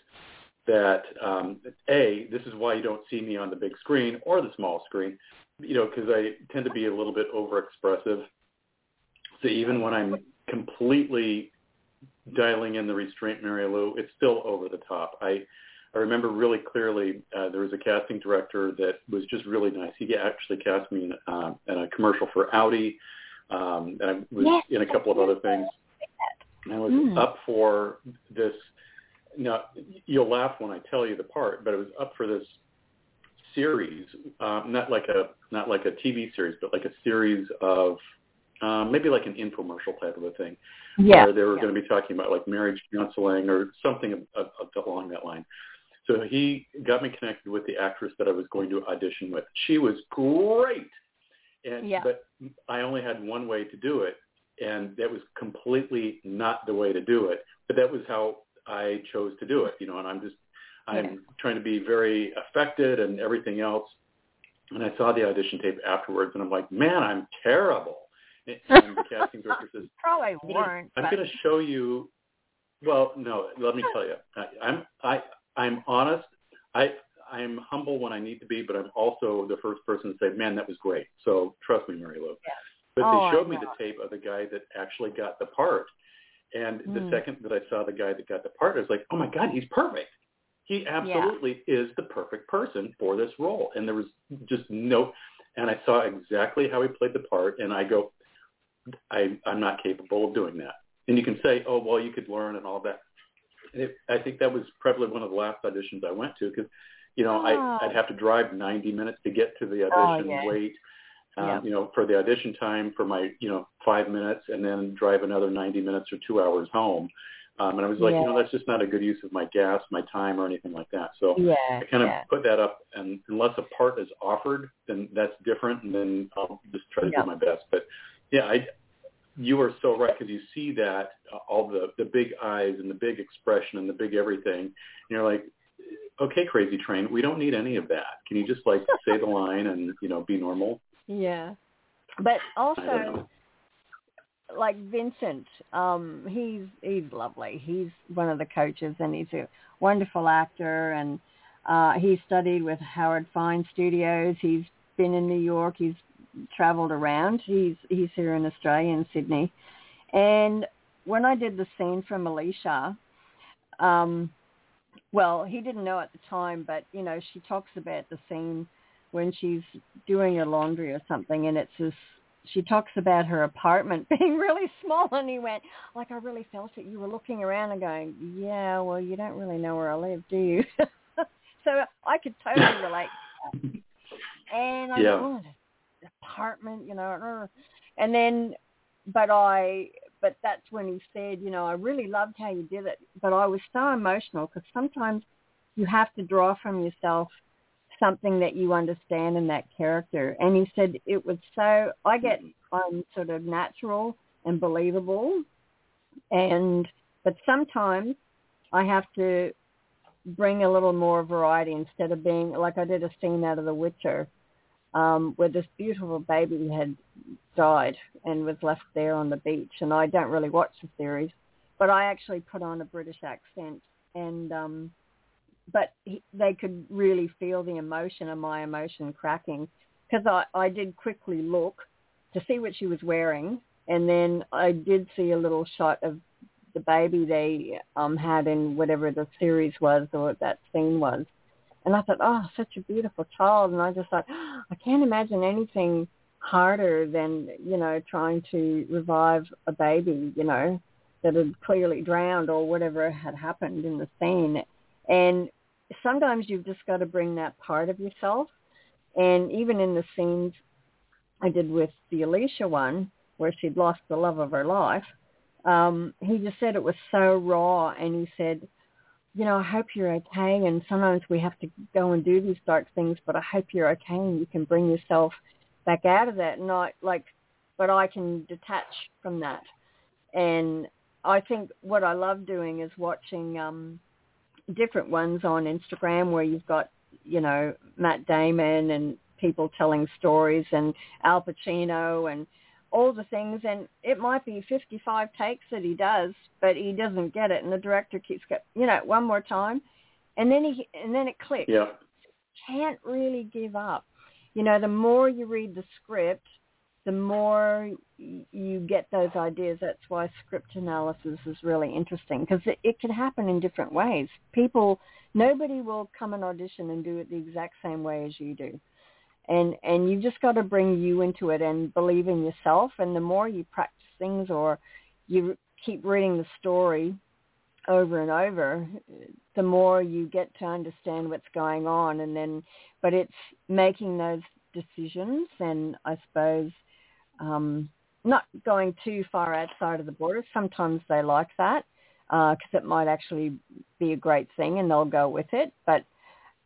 that um, a this is why you don't see me on the big screen or the small screen, you know, because I tend to be a little bit overexpressive. So even when I'm completely dialing in the restraint, Mary Lou, it's still over the top. I I remember really clearly uh, there was a casting director that was just really nice. He actually cast me in, uh, in a commercial for Audi, um, and I was Yes, in a couple of other things. And I was Mm. up for this. Now you'll laugh when I tell you the part, but it was up for this series, um, not like a not like a TV series, but like a series of um, maybe like an infomercial type of a thing yeah, where they were yeah. going to be talking about like marriage counseling or something of, of, along that line. So he got me connected with the actress that I was going to audition with. She was great, and Yeah. but I only had one way to do it, and that was completely not the way to do it. But that was how I chose to do it, you know. And I'm just I'm Yeah. trying to be very affected and everything else. And I saw the audition tape afterwards, and I'm like, man, I'm terrible. And and the casting director says, Probably I'm gonna- weren't. I'm going to show you. Well, no, let me tell you. I, I'm I I'm honest. I I'm humble when I need to be, but I'm also the first person to say, "Man, that was great." So trust me, Mary Lou. Yeah. But Oh, they showed me the tape of the guy that actually got the part, and the Mm. second that I saw the guy that got the part, I was like, "Oh my God, he's perfect." He absolutely is the perfect person for this role, and there was just no. And I saw exactly how he played the part, and I go, I, I'm not capable of doing that. And you can say, oh, well, you could learn and all that. And it, I think that was probably one of the last auditions I went to because, you know, Oh. I, I'd have to drive 90 minutes to get to the Oh, audition, yeah. wait, um, Yeah. you know, for the audition time for my, you know, five minutes and then drive another 90 minutes or two hours home. Um, and I was like, you know, that's just not a good use of my gas, my time, or anything like that. So yeah, I kind of yeah. put that up, and unless a part is offered, then that's different, and then I'll just try to Yeah. do my best. But yeah, I, you are so right because you see that uh, all the the big eyes and the big expression and the big everything, and you're like, okay, crazy train, we don't need any of that. Can you just like say the line and you know be normal? Yeah. But also, like Vincent, um, he's he's lovely. He's one of the coaches, and he's a wonderful actor. And uh, he studied with Howard Fine Studios. He's been in New York. He's traveled around. He's he's here in Australia in Sydney. And when I did the scene from Alicia, um, well, he didn't know at the time, but you know, she talks about the scene when she's doing her laundry or something, and it's this she talks about her apartment being really small and he went like i really felt it you were looking around and going yeah well you don't really know where i live do you so i could totally relate and i yeah. oh, the apartment you know and then but i but that's when he said you know i really loved how you did it but i was so emotional because sometimes you have to draw from yourself something that you understand in that character. And he said it was so, I get um, sort of natural and believable. And, but sometimes I have to bring a little more variety instead of being, like I did a scene out of The Witcher um, where this beautiful baby had died and was left there on the beach. And I don't really watch the series, but I actually put on a British accent and um, but he, they could really feel the emotion of my emotion cracking because I, I did quickly look to see what she was wearing and then I did see a little shot of the baby they um had in whatever the series was or that scene was and I thought oh such a beautiful child and I just thought I can't imagine anything harder than you know trying to revive a baby you know that had clearly drowned or whatever had happened in the scene and sometimes you've just got to bring that part of yourself. And even in the scenes I did with the Alicia one, where she'd lost the love of her life, um, he just said it was so raw. And he said, you know, I hope you're okay. And sometimes we have to go and do these dark things, but I hope you're okay and you can bring yourself back out of that. Not like, but I can detach from that. And I think what I love doing is watching um, different ones on Instagram where you've got, you know, Matt Damon and people telling stories and Al Pacino and all the things and it might be 55 takes that he does but he doesn't get it and the director keeps going you know one more time and then he and then it clicks yeah can't really give up you know the more you read the script the more you get those ideas. That's why script analysis is really interesting because it, it can happen in different ways. People, nobody will come and audition and do it the exact same way as you do. And, and you just got to bring you into it and believe in yourself. And the more you practice things or you keep reading the story over and over, the more you get to understand what's going on. And then, but it's making those decisions and I suppose um, not going too far outside of the border. Sometimes they like that because uh, it might actually be a great thing and they'll go with it. But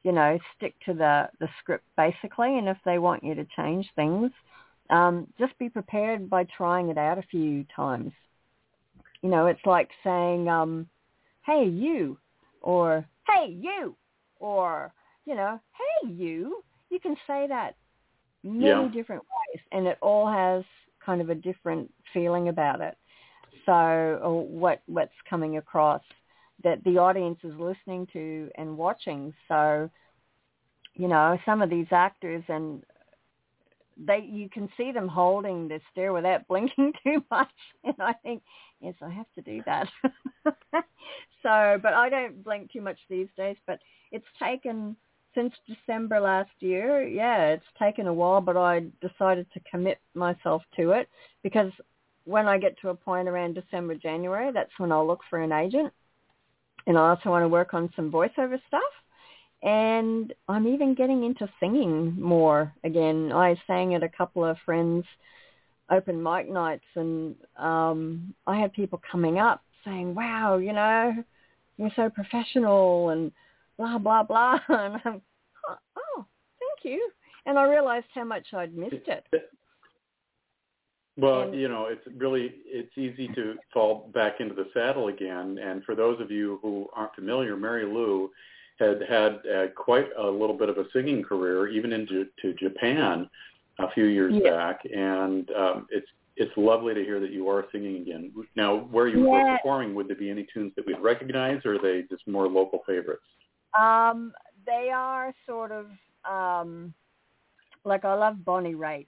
you know, stick to the the script basically. And if they want you to change things, um, just be prepared by trying it out a few times. You know, it's like saying, um, "Hey, you," or "Hey, you," or you know, "Hey, you." You can say that many yeah. different ways, and it all has kind of a different feeling about it. So, or what what's coming across that the audience is listening to and watching. So, you know, some of these actors and they you can see them holding the stare without blinking too much and I think yes I have to do that so but I don't blink too much these days but it's taken since December last year. Yeah, it's taken a while, but I decided to commit myself to it because when I get to a point around December, January, that's when I'll look for an agent. And I also want to work on some voiceover stuff. And I'm even getting into singing more again. I sang at a couple of friends' open mic nights and um, I had people coming up saying, wow, you know, you're so professional and blah blah blah and I'm oh, oh thank you and I realized how much I'd missed it well and, you know it's really it's easy to fall back into the saddle again and for those of you who aren't familiar Mary Lou had had uh, quite a little bit of a singing career even into to Japan a few years yeah. back and um it's it's lovely to hear that you are singing again. Now, where you Yeah. were performing, would there be any tunes that we'd recognize, or are they just more local favorites? Um, they are sort of um, like I love Bonnie Raitt,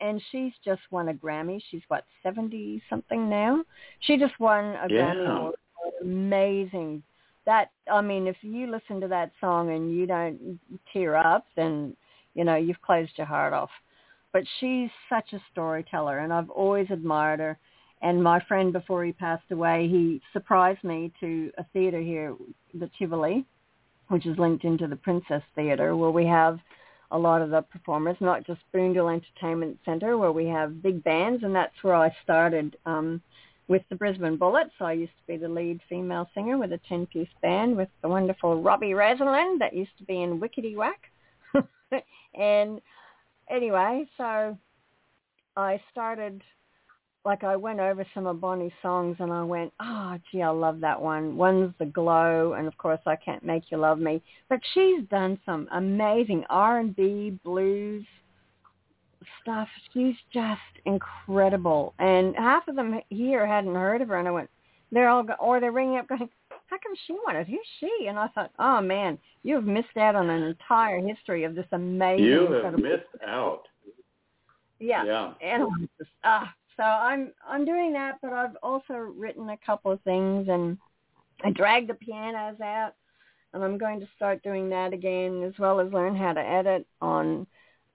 and she's just won a Grammy. She's what seventy something now. She just won a Yeah. Grammy Amazing. That I mean, if you listen to that song and you don't tear up, then you know you've closed your heart off. But she's such a storyteller, and I've always admired her. And my friend, before he passed away, he surprised me to a theater here, the Tivoli, which is linked into the Princess Theatre, where we have a lot of the performers, not just Boondall Entertainment Centre, where we have big bands, and that's where I started um, with the Brisbane Bullets. I used to be the lead female singer with a 10-piece band with the wonderful Robbie Rosalind that used to be in Wickety Wak. and anyway, so I started like I went over some of Bonnie's songs and I went, oh, gee, I love that one. One's The Glow, and of course I Can't Make You Love Me. But she's done some amazing R&B, blues stuff. She's just incredible. And half of them here hadn't heard of her, and I went, they're all, go- or they're ringing up going, how come she won it? Who's she? And I thought, oh man, you have missed out on an entire history of this amazing, You have missed out. yeah. Yeah. And ah, so I'm I'm doing that, but I've also written a couple of things, and I dragged the pianos out, and I'm going to start doing that again, as well as learn how to edit on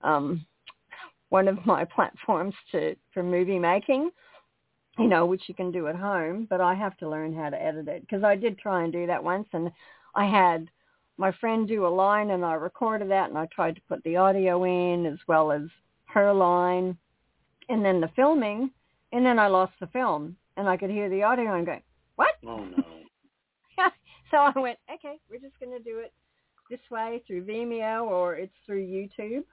um, one of my platforms to for movie making. You know, which you can do at home, but I have to learn how to edit it because I did try and do that once, and I had my friend do a line, and I recorded that, and I tried to put the audio in as well as her line and then the filming and then I lost the film and I could hear the audio and going, What? Oh no. so I went, Okay, we're just gonna do it this way through Vimeo or it's through YouTube.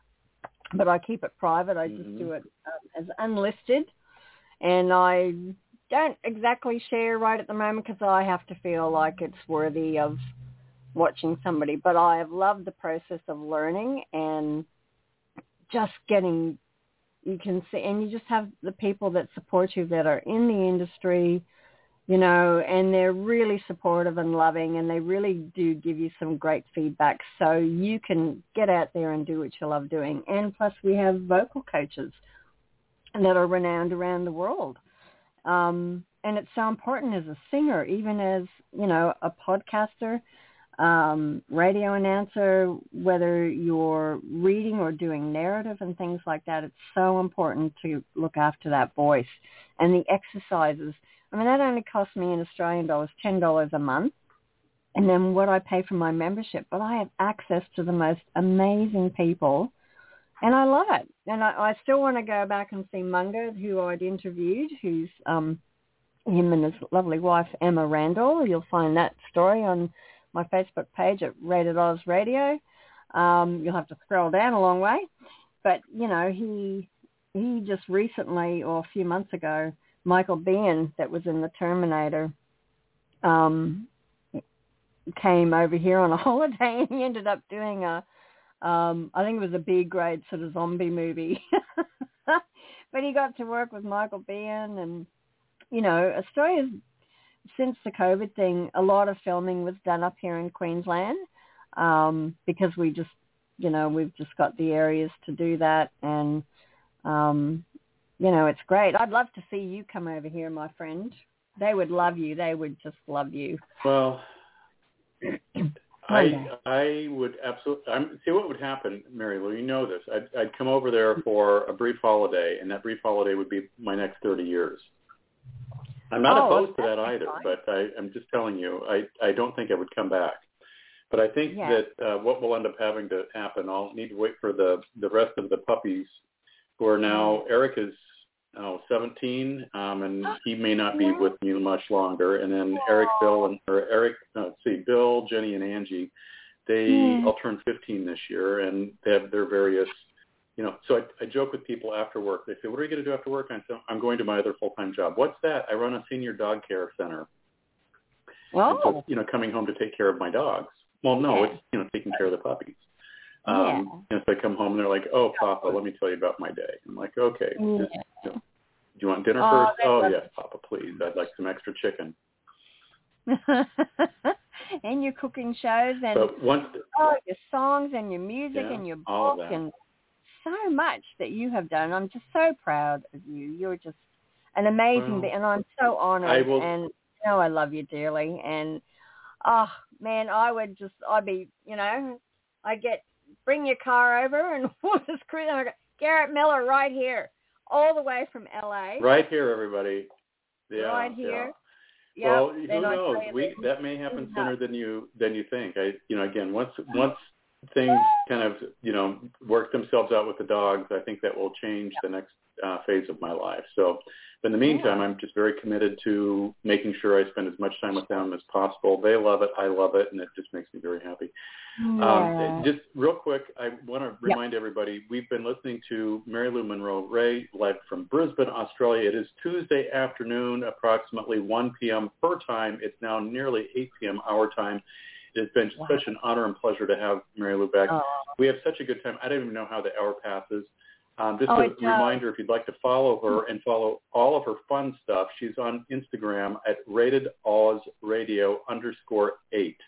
But I keep it private. I just Mhm. do it um, as unlisted and I don't exactly share right at the moment because I have to feel like it's worthy of watching somebody. But I have loved the process of learning and just getting you can see and you just have the people that support you that are in the industry you know and they're really supportive and loving and they really do give you some great feedback. So you can get out there and do what you love doing. And plus we have vocal coaches that are renowned around the world. Um and it's so important as a singer even as you know a podcaster um, radio announcer, whether you're reading or doing narrative and things like that, it's so important to look after that voice. And the exercises, I mean, that only costs me in Australian dollars $10 a month. And then what I pay for my membership, but I have access to the most amazing people. And I love it. And I, I still want to go back and see Munger, who I'd interviewed, who's um, him and his lovely wife, Emma Randall. You'll find that story on my Facebook page at Rated Oz Radio. Um, you'll have to scroll down a long way, but you know he he just recently or a few months ago, Michael Biehn that was in the Terminator, um, came over here on a holiday and he ended up doing a um, I think it was a B grade sort of zombie movie, but he got to work with Michael Biehn and you know Australia's since the COVID thing, a lot of filming was done up here in Queensland um, because we just, you know, we've just got the areas to do that, and um, you know, it's great. I'd love to see you come over here, my friend. They would love you. They would just love you. Well, I I would absolutely. I'm, see what would happen, Mary Lou. You know this. I'd I'd come over there for a brief holiday, and that brief holiday would be my next thirty years. I'm not Oh, opposed to that either, fine. but I, I'm just telling you, I I don't think I would come back. But I think Yeah. that uh, what will end up having to happen, I'll need to wait for the the rest of the puppies, who are now Mm-hmm. Eric is oh, 17, um, and he may not be with me much longer. And then Eric, Bill, and or Eric, no, let's see, Bill, Jenny, and Angie, they Hmm. all turn 15 this year, and they have their various, you know. So I, I joke with people after work. They say, "What are you going to do after work?" I say, "I'm going to my other full-time job." What's that? I run a senior dog care center. And so, Oh, you know, coming home to take care of my dogs. Well, no, Yeah. it's you know taking care of the puppies. Um, and so I come home and they're like, "Oh, Papa, let me tell you about my day." I'm like, "Okay." yeah. You know, you want dinner Oh, first? Oh yes, Papa, please. I'd like some extra chicken. and your cooking shows and But once, oh, your songs and your music Yeah, and your book and so much that you have done. I'm just so proud of you. You're just an amazing, be- and I'm so honored. Will- And you know, I love you dearly. And oh man, I would just, I'd be, you know, I get bring your car over and we'll just cruise. And I go, Garrett Miller right here, all the way from LA, right here, everybody. Yeah, right yeah. here. Yep. Well, who knows? We that may happen sooner than you than you think. I, you know, again, once once things kind of you know work themselves out with the dogs, I think that will change the next uh, phase of my life. So, but in the meantime, I'm just very committed to making sure I spend as much time with them as possible. They love it, I love it, and it just makes me very happy. Yeah. Um, just real quick, I want to remind everybody we've been listening to Mary Lou Munroe Rey live from Brisbane, Australia. It is Tuesday afternoon, approximately 1 p.m. her time. It's now nearly 8 p.m. our time. It has been Wow. such an honor and pleasure to have Mary Lou back. Oh. We have such a good time. I don't even know how the hour passes. Um, just Oh, a reminder, if you'd like to follow her and follow all of her fun stuff, she's on Instagram at Rated Oz Radio underscore eight,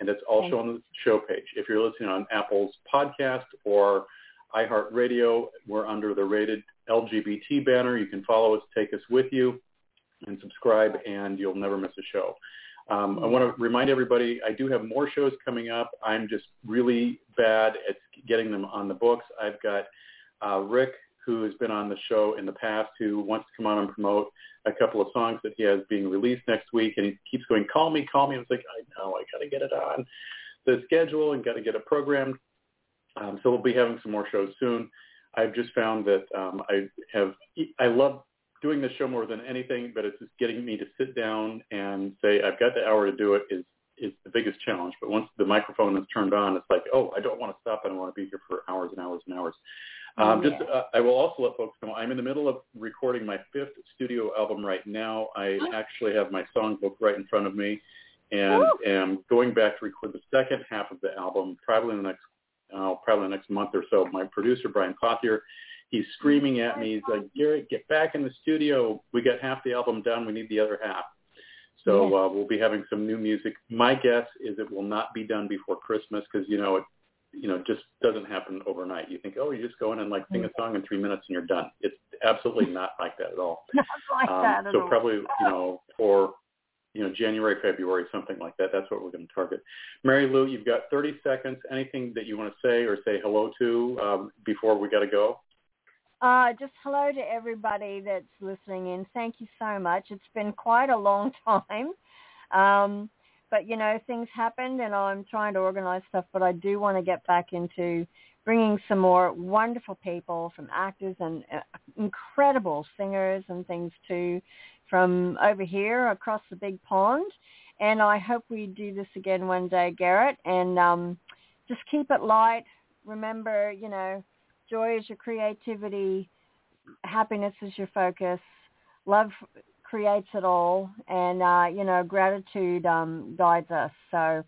and it's also Thank on the show page. If you're listening on Apple's podcast or iHeartRadio, we're under the Rated LGBT banner. You can follow us, take us with you, and subscribe, and you'll never miss a show. Um, I want to remind everybody I do have more shows coming up. I'm just really bad at getting them on the books. I've got uh, Rick, who has been on the show in the past, who wants to come on and promote a couple of songs that he has being released next week, and he keeps going, "Call me, call me." I was like, "I know, I got to get it on the schedule and got to get it programmed." Um, so we'll be having some more shows soon. I've just found that um, I have I love doing this show more than anything, but it's just getting me to sit down and say I've got the hour to do it is is the biggest challenge. But once the microphone is turned on, it's like, oh, I don't want to stop. I don't want to be here for hours and hours and hours. Um, Yeah. Just, uh, I will also let folks know I'm in the middle of recording my fifth studio album right now. I actually have my songbook right in front of me, and am going back to record the second half of the album, probably in the next, uh, probably the next month or so. My producer Brian Pothier, he's screaming at me. He's like, Garrett, get back in the studio. We got half the album done. We need the other half. So Yes. uh, we'll be having some new music. My guess is it will not be done before Christmas because you know it, you know, just doesn't happen overnight. You think, oh, you just go in and like sing a song in three minutes and you're done. It's absolutely not like that at all. Not like Um, that at so all. probably, you know, for you know January, February, something like that. That's what we're going to target. Mary Lou, you've got 30 seconds. Anything that you want to say or say hello to um, before we got to go? Uh, just hello to everybody that's listening in. Thank you so much. It's been quite a long time. Um, but, you know, things happened and I'm trying to organize stuff, but I do want to get back into bringing some more wonderful people from actors and uh, incredible singers and things too from over here across the big pond. And I hope we do this again one day, Garrett. And um, just keep it light. Remember, you know, joy is your creativity, happiness is your focus, love creates it all, and uh, you know gratitude um, guides us. So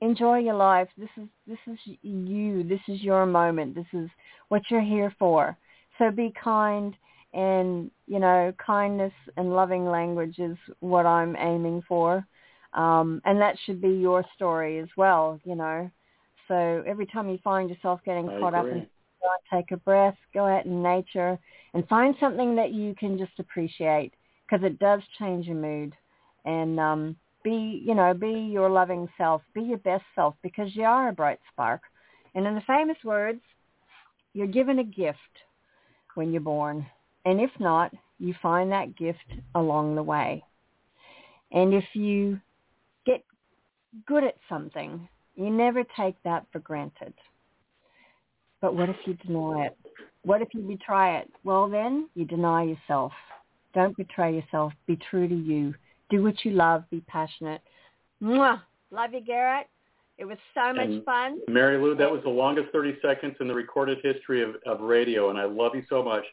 enjoy your life. This is this is you. This is your moment. This is what you're here for. So be kind, and you know kindness and loving language is what I'm aiming for, um, and that should be your story as well. You know. So every time you find yourself getting I caught up agree. in go out, take a breath, go out in nature, and find something that you can just appreciate because it does change your mood. And um, be, you know, be your loving self, be your best self because you are a bright spark. And in the famous words, you're given a gift when you're born. And if not, you find that gift along the way. And if you get good at something, you never take that for granted. But what if you deny it? What if you betray it? Well, then you deny yourself. Don't betray yourself. Be true to you. Do what you love. Be passionate. Mwah! Love you, Garrett. It was so much And- fun. Mary Lou, that was the longest 30 seconds in the recorded history of, of radio, and I love you so much.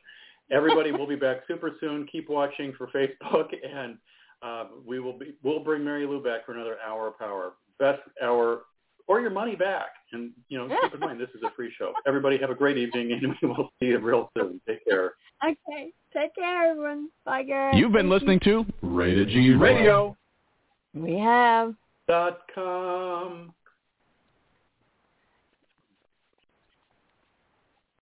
Everybody we'll be back super soon. Keep watching for Facebook, and uh, we will be we'll bring Mary Lou back for another hour of power, best hour, or your money back. And you know, keep in mind this is a free show. Everybody have a great evening, and we will see you real soon. Take care. Okay. Take care, everyone. Bye, guys. You've been Thank listening to Rated G Radio. We have. Dot com.